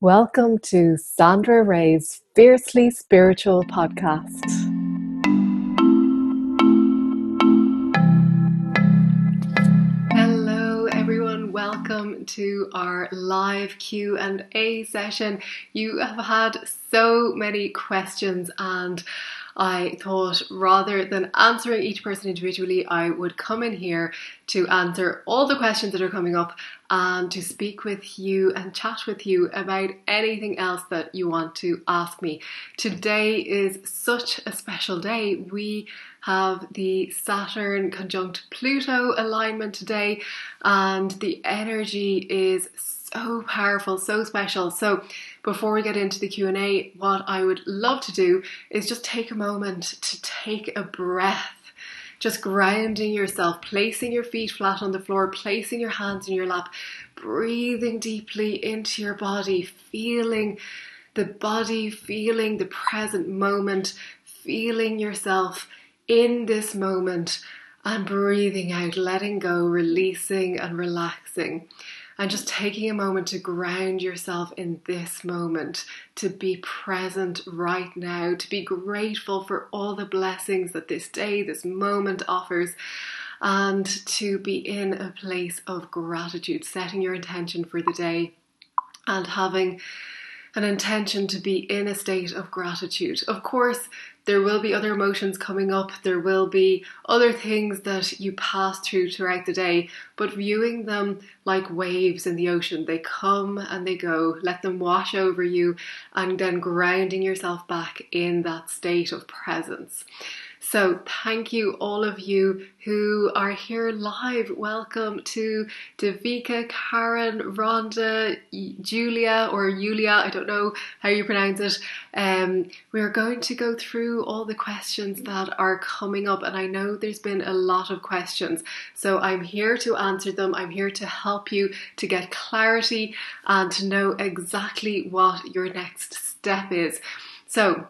Welcome to Sandra Ray's Fiercely Spiritual podcast. Hello everyone, welcome to our live Q&A session. You have had so many questions and I thought rather than answering each person individually, I would come in here to answer all the questions that are coming up and to speak with you and chat with you about anything else that you want to ask me. Today is such a special day. We have the Saturn conjunct Pluto alignment today, and the energy is so powerful, so special. So before we get into the Q&A, what I would love to do is just take a moment to take a breath. Just grounding yourself, placing your feet flat on the floor, placing your hands in your lap, breathing deeply into your body, feeling the body, feeling the present moment, feeling yourself in this moment, and breathing out, letting go, releasing and relaxing and just taking a moment to ground yourself in this moment, to be present right now, to be grateful for all the blessings that this day, this moment offers, and to be in a place of gratitude, setting your intention for the day and having an intention to be in a state of gratitude. Of course, there will be other emotions coming up, there will be other things that you pass through throughout the day, but viewing them like waves in the ocean, they come and they go, let them wash over you, and then grounding yourself back in that state of presence. So, thank you, all of you who are here live. Welcome to Davika, Karen, Rhonda, Julia, or Julia, I don't know how you pronounce it. Um, we're going to go through all the questions that are coming up, and I know there's been a lot of questions. So, I'm here to answer them. I'm here to help you to get clarity and to know exactly what your next step is. So,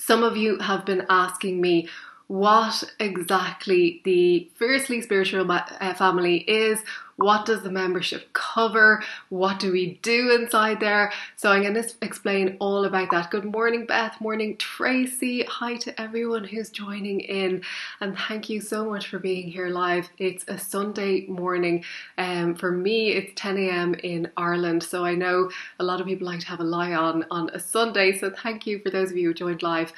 some of you have been asking me what exactly the Fiercely Spiritual uh, family is. What does the membership cover? What do we do inside there? So I'm going to explain all about that. Good morning, Beth. Morning, Tracy. Hi to everyone who's joining in, and thank you so much for being here live. It's a Sunday morning. Um, for me, it's 10 a.m. in Ireland, so I know a lot of people like to have a lie on on a Sunday. So thank you for those of you who joined live.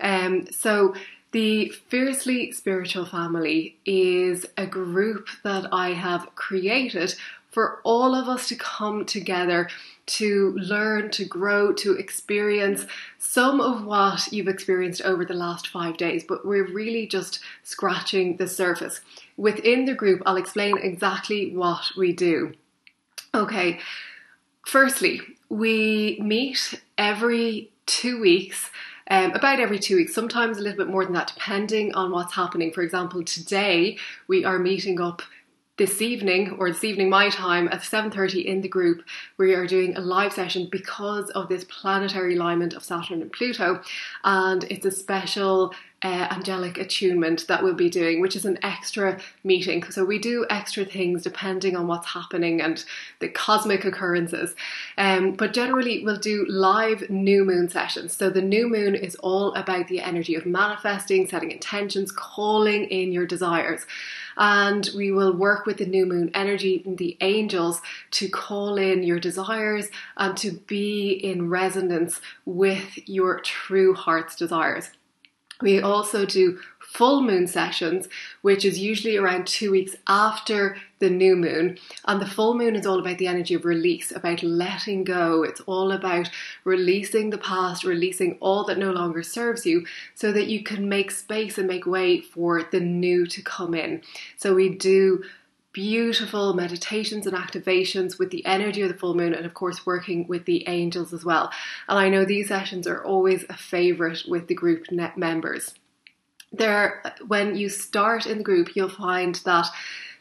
Um, so the Fiercely Spiritual Family is a group that I have created for all of us to come together to learn, to grow, to experience some of what you've experienced over the last five days, but we're really just scratching the surface. Within the group, I'll explain exactly what we do. Okay, firstly, we meet every two weeks um, about every two weeks, sometimes a little bit more than that, depending on what's happening. For example, today we are meeting up this evening or this evening my time at 7.30 in the group we are doing a live session because of this planetary alignment of saturn and pluto and it's a special uh, angelic attunement that we'll be doing, which is an extra meeting. So we do extra things depending on what's happening and the cosmic occurrences. Um, but generally, we'll do live new moon sessions. So the new moon is all about the energy of manifesting, setting intentions, calling in your desires. And we will work with the new moon energy and the angels to call in your desires and to be in resonance with your true heart's desires. We also do full moon sessions, which is usually around two weeks after the new moon. And the full moon is all about the energy of release, about letting go. It's all about releasing the past, releasing all that no longer serves you, so that you can make space and make way for the new to come in. So we do beautiful meditations and activations with the energy of the full moon, and of course, working with the angels as well. And I know these sessions are always a favorite with the group net members. There, when you start in the group, you'll find that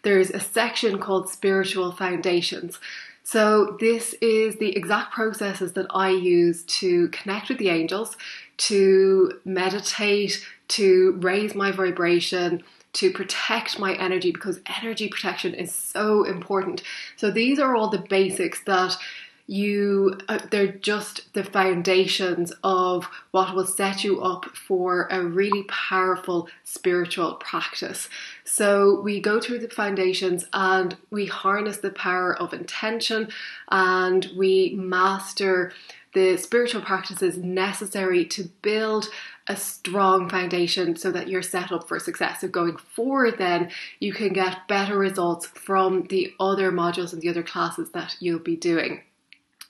there's a section called Spiritual Foundations. So, this is the exact processes that I use to connect with the angels, to meditate, to raise my vibration, to protect my energy because energy protection is so important. So these are all the basics that you uh, they're just the foundations of what will set you up for a really powerful spiritual practice so we go through the foundations and we harness the power of intention and we master the spiritual practices necessary to build a strong foundation so that you're set up for success. So going forward, then you can get better results from the other modules and the other classes that you'll be doing.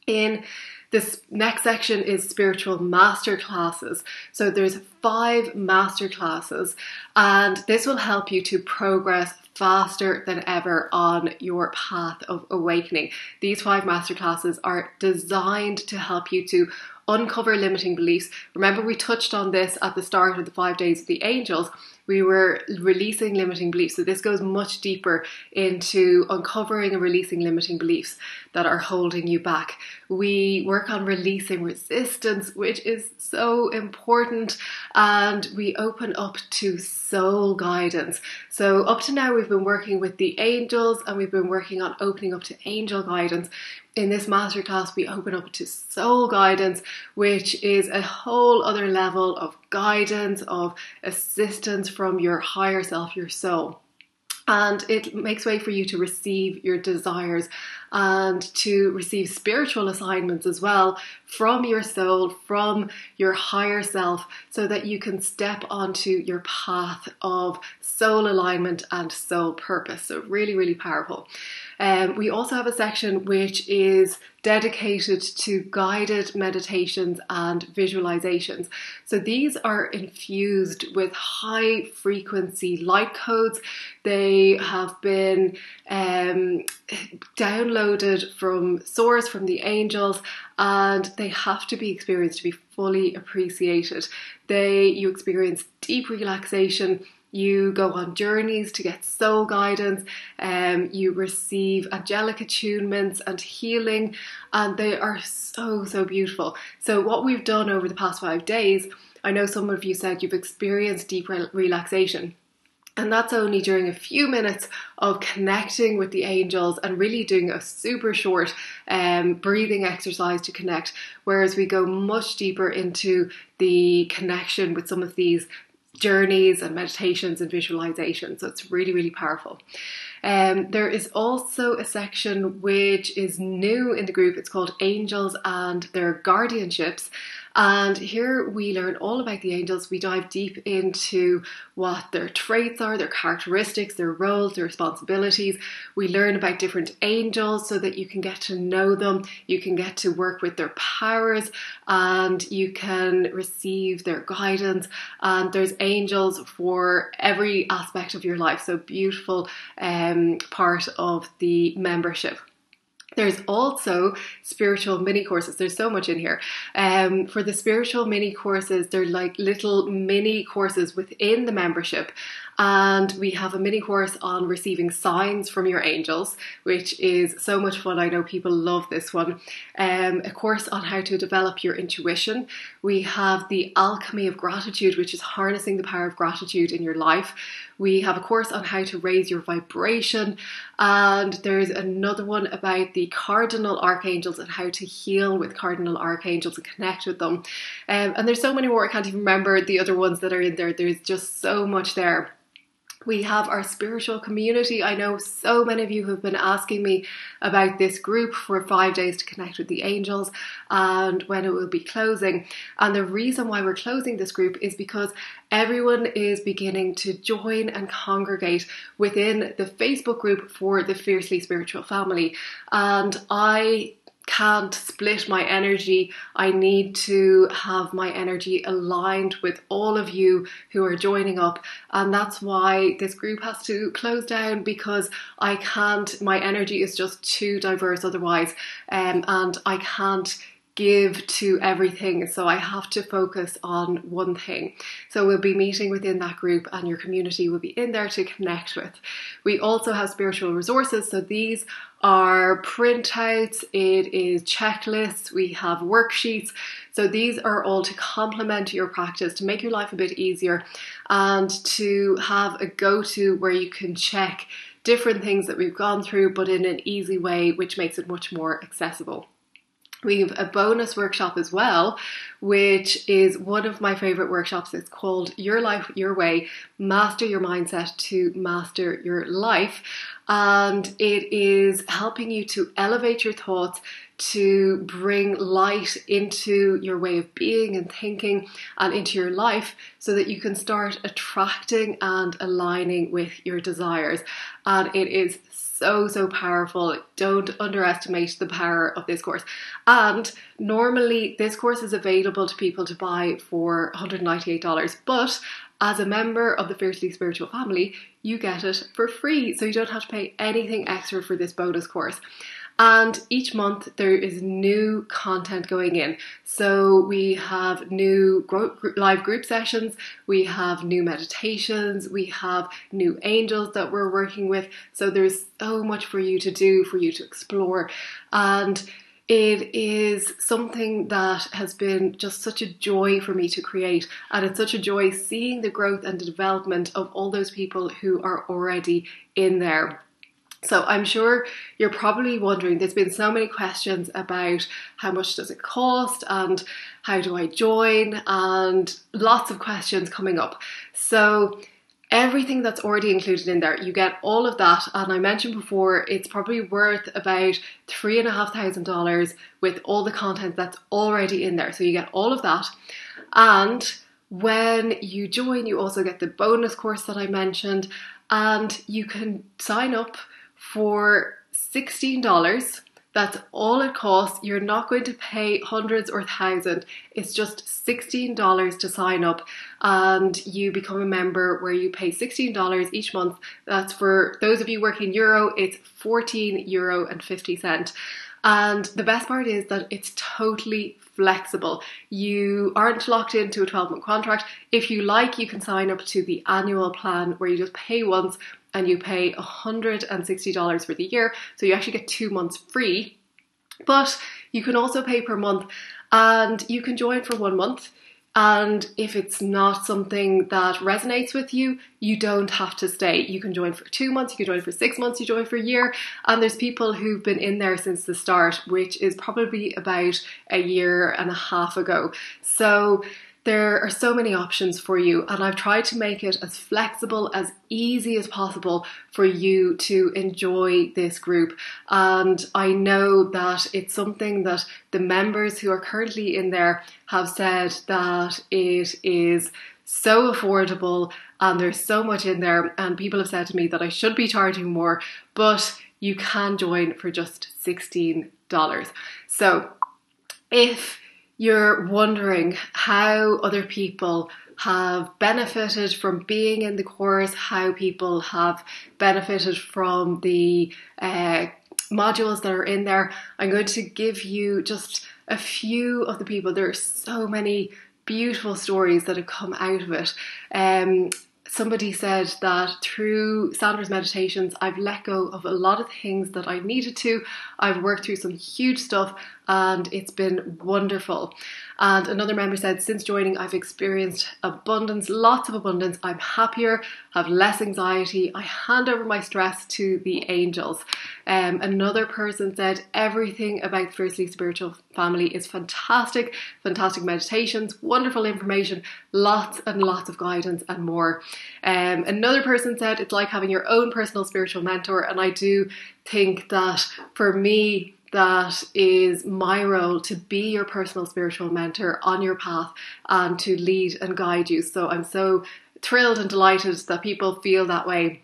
In this next section is spiritual master classes. So there's five master classes, and this will help you to progress faster than ever on your path of awakening. These five master classes are designed to help you to uncover limiting beliefs. Remember, we touched on this at the start of the five days of the angels we were releasing limiting beliefs. So this goes much deeper into uncovering and releasing limiting beliefs that are holding you back. We work on releasing resistance, which is so important, and we open up to soul guidance. So up to now we've been working with the angels and we've been working on opening up to angel guidance in this masterclass, we open up to soul guidance, which is a whole other level of guidance, of assistance from your higher self, your soul. And it makes way for you to receive your desires and to receive spiritual assignments as well from your soul, from your higher self, so that you can step onto your path of soul alignment and soul purpose. So, really, really powerful. Um, we also have a section which is dedicated to guided meditations and visualizations. So these are infused with high frequency light codes. They have been um, downloaded from source from the angels and they have to be experienced to be fully appreciated. They you experience deep relaxation you go on journeys to get soul guidance, um, you receive angelic attunements and healing, and they are so, so beautiful. So, what we've done over the past five days, I know some of you said you've experienced deep re- relaxation. And that's only during a few minutes of connecting with the angels and really doing a super short um, breathing exercise to connect. Whereas we go much deeper into the connection with some of these journeys and meditations and visualizations. So it's really, really powerful. Um, there is also a section which is new in the group. It's called Angels and Their Guardianships. And here we learn all about the angels. We dive deep into what their traits are, their characteristics, their roles, their responsibilities. We learn about different angels so that you can get to know them, you can get to work with their powers, and you can receive their guidance. And there's angels for every aspect of your life. So, beautiful um, part of the membership. There's also spiritual mini courses. There's so much in here. Um, for the spiritual mini courses, they're like little mini courses within the membership. And we have a mini course on receiving signs from your angels, which is so much fun. I know people love this one. Um, a course on how to develop your intuition. We have the alchemy of gratitude, which is harnessing the power of gratitude in your life. We have a course on how to raise your vibration, and there's another one about the cardinal archangels and how to heal with cardinal archangels and connect with them. Um, and there's so many more, I can't even remember the other ones that are in there. There's just so much there. We have our spiritual community. I know so many of you have been asking me about this group for five days to connect with the angels and when it will be closing. And the reason why we're closing this group is because everyone is beginning to join and congregate within the Facebook group for the Fiercely Spiritual Family. And I can't split my energy. I need to have my energy aligned with all of you who are joining up. And that's why this group has to close down because I can't, my energy is just too diverse otherwise. Um, and I can't give to everything. So I have to focus on one thing. So we'll be meeting within that group and your community will be in there to connect with. We also have spiritual resources. So these are printouts, it is checklists, we have worksheets. So these are all to complement your practice, to make your life a bit easier, and to have a go to where you can check different things that we've gone through, but in an easy way, which makes it much more accessible. We have a bonus workshop as well, which is one of my favorite workshops. It's called Your Life Your Way Master Your Mindset to Master Your Life. And it is helping you to elevate your thoughts, to bring light into your way of being and thinking and into your life so that you can start attracting and aligning with your desires. And it is so, so powerful. Don't underestimate the power of this course. And normally, this course is available to people to buy for $198, but as a member of the Fiercely Spiritual family, you get it for free. So you don't have to pay anything extra for this bonus course. And each month there is new content going in. So we have new live group sessions, we have new meditations, we have new angels that we're working with. So there's so much for you to do, for you to explore. And it is something that has been just such a joy for me to create, and it's such a joy seeing the growth and the development of all those people who are already in there. So I'm sure you're probably wondering, there's been so many questions about how much does it cost and how do I join and lots of questions coming up. So everything that's already included in there, you get all of that. And I mentioned before, it's probably worth about three and a half thousand dollars with all the content that's already in there. So you get all of that. And when you join, you also get the bonus course that I mentioned, and you can sign up for $16. That's all it costs. You're not going to pay hundreds or thousands. It's just $16 to sign up and you become a member where you pay $16 each month. That's for those of you working euro, it's 14 euro and 50 cent. And the best part is that it's totally flexible. You aren't locked into a 12 month contract. If you like, you can sign up to the annual plan where you just pay once and you pay $160 for the year. So you actually get two months free. But you can also pay per month and you can join for one month. And if it's not something that resonates with you, you don't have to stay. You can join for two months, you can join for six months, you join for a year. And there's people who've been in there since the start, which is probably about a year and a half ago. So there are so many options for you, and I've tried to make it as flexible, as easy as possible for you to enjoy this group. And I know that it's something that the members who are currently in there have said that it is so affordable and there's so much in there. And people have said to me that I should be charging more, but you can join for just $16. So if you're wondering how other people have benefited from being in the course, how people have benefited from the uh, modules that are in there. I'm going to give you just a few of the people. There are so many beautiful stories that have come out of it. Um, somebody said that through Sandra's meditations, I've let go of a lot of things that I needed to. I've worked through some huge stuff and it's been wonderful. And another member said, since joining, I've experienced abundance, lots of abundance. I'm happier, have less anxiety. I hand over my stress to the angels. Um, another person said, everything about the Fiercely Spiritual family is fantastic, fantastic meditations, wonderful information, lots and lots of guidance and more. Um, another person said, it's like having your own personal spiritual mentor. And I do think that for me, that is my role to be your personal spiritual mentor on your path and to lead and guide you. So I'm so thrilled and delighted that people feel that way.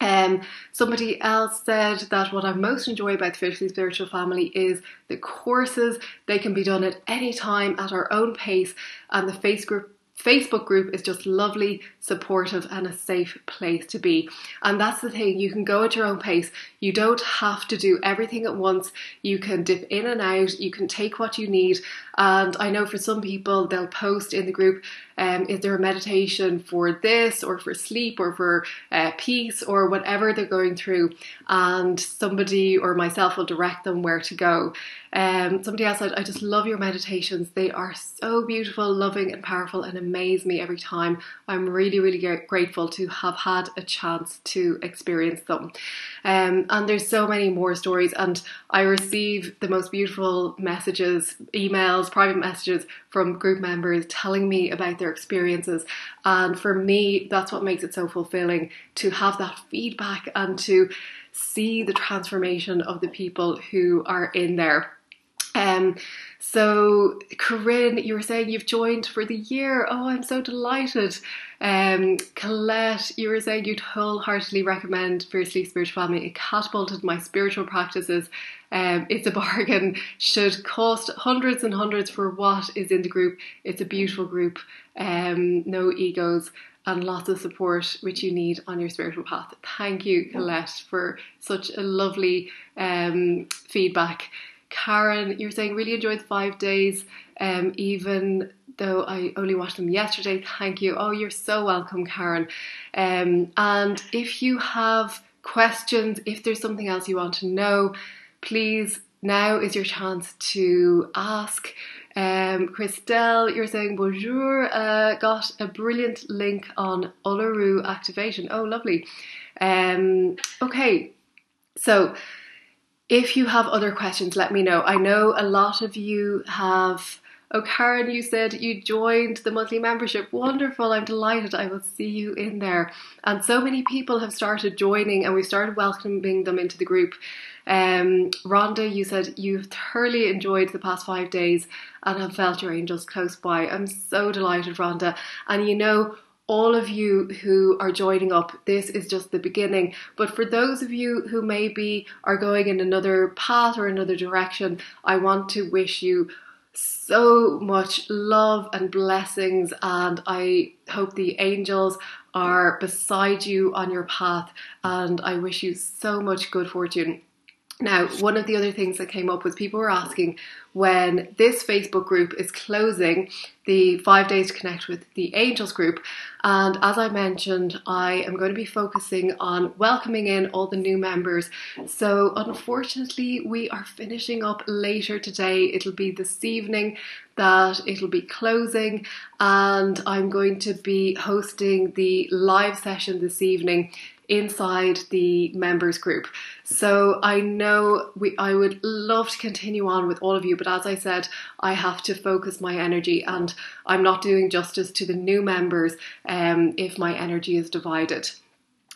Um, somebody else said that what I most enjoy about the Fiercely Spiritual Family is the courses. They can be done at any time at our own pace, and the Facebook Facebook group is just lovely, supportive, and a safe place to be. And that's the thing, you can go at your own pace. You don't have to do everything at once. You can dip in and out, you can take what you need. And I know for some people, they'll post in the group um, is there a meditation for this or for sleep or for uh, peace or whatever they're going through? And somebody or myself will direct them where to go. Um, somebody else said, I just love your meditations. They are so beautiful, loving, and powerful and amaze me every time. I'm really, really grateful to have had a chance to experience them. Um, and there's so many more stories, and I receive the most beautiful messages, emails, private messages from group members telling me about their experiences. And for me, that's what makes it so fulfilling to have that feedback and to see the transformation of the people who are in there. Um, so, Corinne, you were saying you've joined for the year. Oh, I'm so delighted. Um, Colette, you were saying you'd wholeheartedly recommend Fiercely Spiritual Family. It catapulted my spiritual practices. Um, it's a bargain. Should cost hundreds and hundreds for what is in the group. It's a beautiful group. Um, no egos and lots of support which you need on your spiritual path. Thank you, Colette, for such a lovely um, feedback. Karen, you're saying really enjoyed the five days, um, even though I only watched them yesterday. Thank you. Oh, you're so welcome, Karen. Um, and if you have questions, if there's something else you want to know, please now is your chance to ask. Um, Christelle, you're saying bonjour. Uh, got a brilliant link on Uluru activation. Oh, lovely. Um, okay, so if you have other questions, let me know. I know a lot of you have. Oh, Karen, you said you joined the monthly membership. Wonderful. I'm delighted. I will see you in there. And so many people have started joining, and we started welcoming them into the group. Um, Rhonda, you said you've thoroughly enjoyed the past five days and have felt your angels close by. I'm so delighted, Rhonda. And you know, all of you who are joining up, this is just the beginning. But for those of you who maybe are going in another path or another direction, I want to wish you so much love and blessings. And I hope the angels are beside you on your path. And I wish you so much good fortune. Now, one of the other things that came up was people were asking when this Facebook group is closing, the five days to connect with the Angels group. And as I mentioned, I am going to be focusing on welcoming in all the new members. So, unfortunately, we are finishing up later today. It'll be this evening that it'll be closing, and I'm going to be hosting the live session this evening inside the members group. So I know we I would love to continue on with all of you, but as I said, I have to focus my energy and I'm not doing justice to the new members um, if my energy is divided.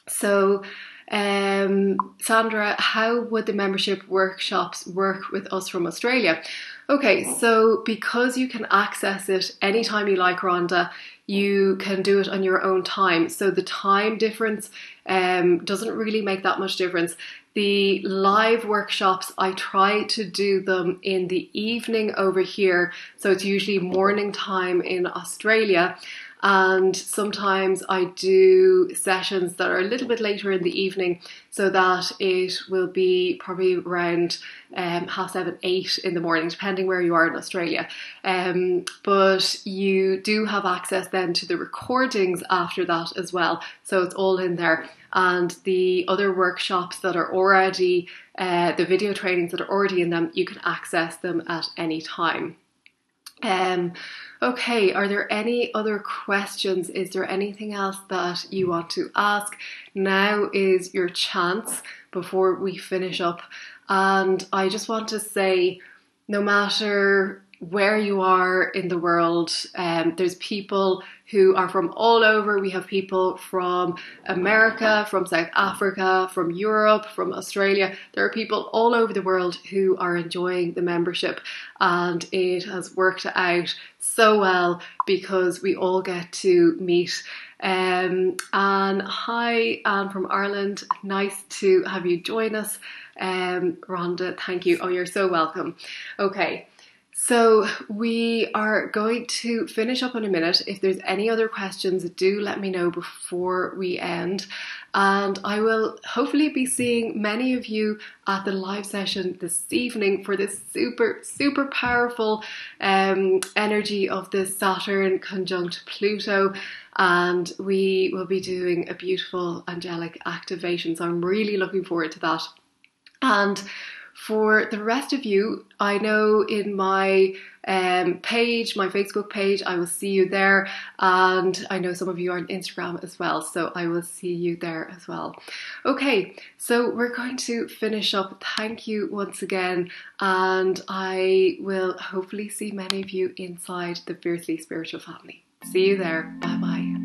So um, Sandra, how would the membership workshops work with us from Australia? Okay, so because you can access it anytime you like, Rhonda, you can do it on your own time. So the time difference um, doesn't really make that much difference. The live workshops, I try to do them in the evening over here. So it's usually morning time in Australia. And sometimes I do sessions that are a little bit later in the evening so that it will be probably around um, half seven, eight in the morning, depending where you are in Australia. Um, but you do have access then to the recordings after that as well. So it's all in there. And the other workshops that are already, uh, the video trainings that are already in them, you can access them at any time. Um, okay, are there any other questions? Is there anything else that you want to ask? Now is your chance before we finish up. And I just want to say no matter where you are in the world. Um, there's people who are from all over. We have people from America, from South Africa, from Europe, from Australia. There are people all over the world who are enjoying the membership, and it has worked out so well because we all get to meet. Um, and hi, Anne from Ireland. Nice to have you join us. Um, Rhonda, thank you. Oh, you're so welcome. Okay, so we are going to finish up in a minute. If there's any other questions, do let me know before we end. And I will hopefully be seeing many of you at the live session this evening for this super, super powerful um, energy of the Saturn conjunct Pluto. And we will be doing a beautiful angelic activation. So I'm really looking forward to that. And for the rest of you, I know in my um, page, my Facebook page, I will see you there, and I know some of you are on Instagram as well, so I will see you there as well. Okay, so we're going to finish up. Thank you once again, and I will hopefully see many of you inside the Fiercely Spiritual family. See you there. Bye bye.